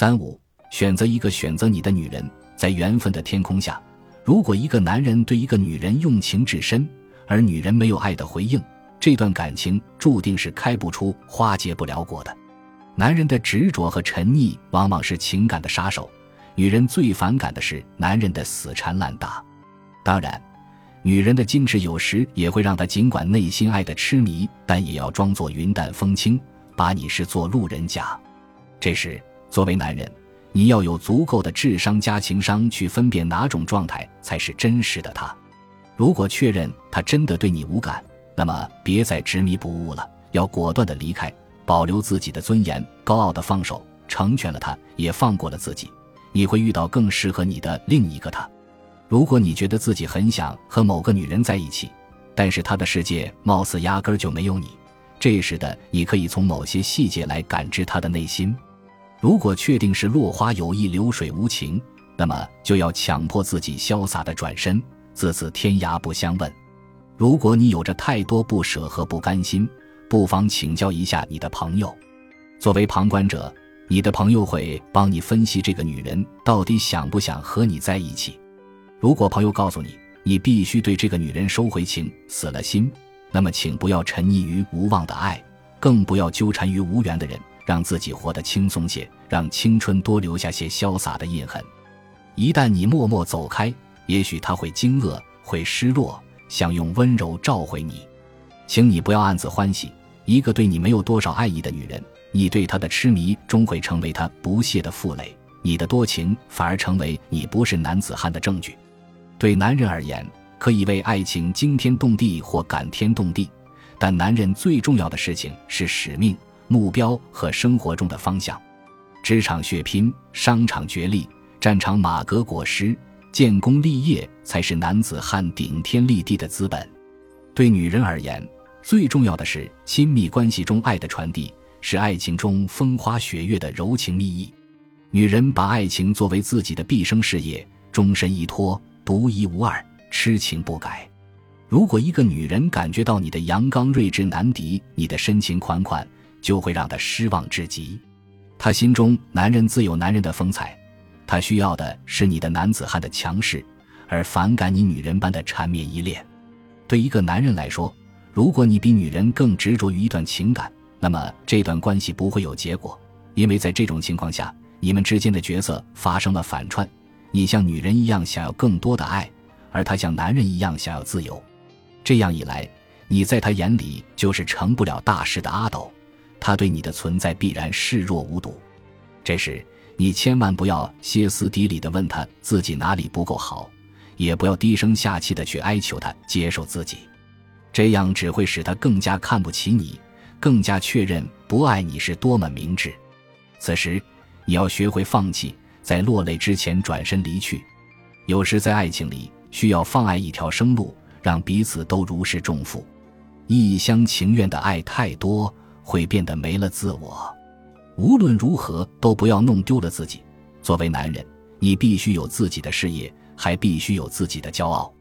三五，选择一个选择你的女人，在缘分的天空下，如果一个男人对一个女人用情至深，而女人没有爱的回应，这段感情注定是开不出花结不了果的。男人的执着和沉溺往往是情感的杀手，女人最反感的是男人的死缠烂打。当然，女人的矜持有时也会让她尽管内心爱的痴迷，但也要装作云淡风轻，把你视作路人甲。这时。作为男人，你要有足够的智商加情商去分辨哪种状态才是真实的他。如果确认他真的对你无感，那么别再执迷不悟了，要果断的离开，保留自己的尊严，高傲的放手，成全了他，也放过了自己。你会遇到更适合你的另一个他。如果你觉得自己很想和某个女人在一起，但是她的世界貌似压根儿就没有你，这时的你可以从某些细节来感知她的内心。如果确定是落花有意，流水无情，那么就要强迫自己潇洒的转身，自此天涯不相问。如果你有着太多不舍和不甘心，不妨请教一下你的朋友。作为旁观者，你的朋友会帮你分析这个女人到底想不想和你在一起。如果朋友告诉你，你必须对这个女人收回情，死了心，那么请不要沉溺于无望的爱，更不要纠缠于无缘的人。让自己活得轻松些，让青春多留下些潇洒的印痕。一旦你默默走开，也许他会惊愕，会失落，想用温柔召回你。请你不要暗自欢喜，一个对你没有多少爱意的女人，你对她的痴迷终会成为她不屑的负累，你的多情反而成为你不是男子汉的证据。对男人而言，可以为爱情惊天动地或感天动地，但男人最重要的事情是使命。目标和生活中的方向，职场血拼，商场角力，战场马革裹尸，建功立业才是男子汉顶天立地的资本。对女人而言，最重要的是亲密关系中爱的传递，是爱情中风花雪月的柔情蜜意。女人把爱情作为自己的毕生事业，终身依托，独一无二，痴情不改。如果一个女人感觉到你的阳刚睿智难敌，你的深情款款。就会让他失望至极。他心中男人自有男人的风采，他需要的是你的男子汉的强势，而反感你女人般的缠绵依恋。对一个男人来说，如果你比女人更执着于一段情感，那么这段关系不会有结果，因为在这种情况下，你们之间的角色发生了反串。你像女人一样想要更多的爱，而他像男人一样想要自由。这样一来，你在他眼里就是成不了大事的阿斗。他对你的存在必然视若无睹，这时你千万不要歇斯底里的问他自己哪里不够好，也不要低声下气的去哀求他接受自己，这样只会使他更加看不起你，更加确认不爱你是多么明智。此时你要学会放弃，在落泪之前转身离去。有时在爱情里需要放爱一条生路，让彼此都如释重负。一厢情愿的爱太多。会变得没了自我，无论如何都不要弄丢了自己。作为男人，你必须有自己的事业，还必须有自己的骄傲。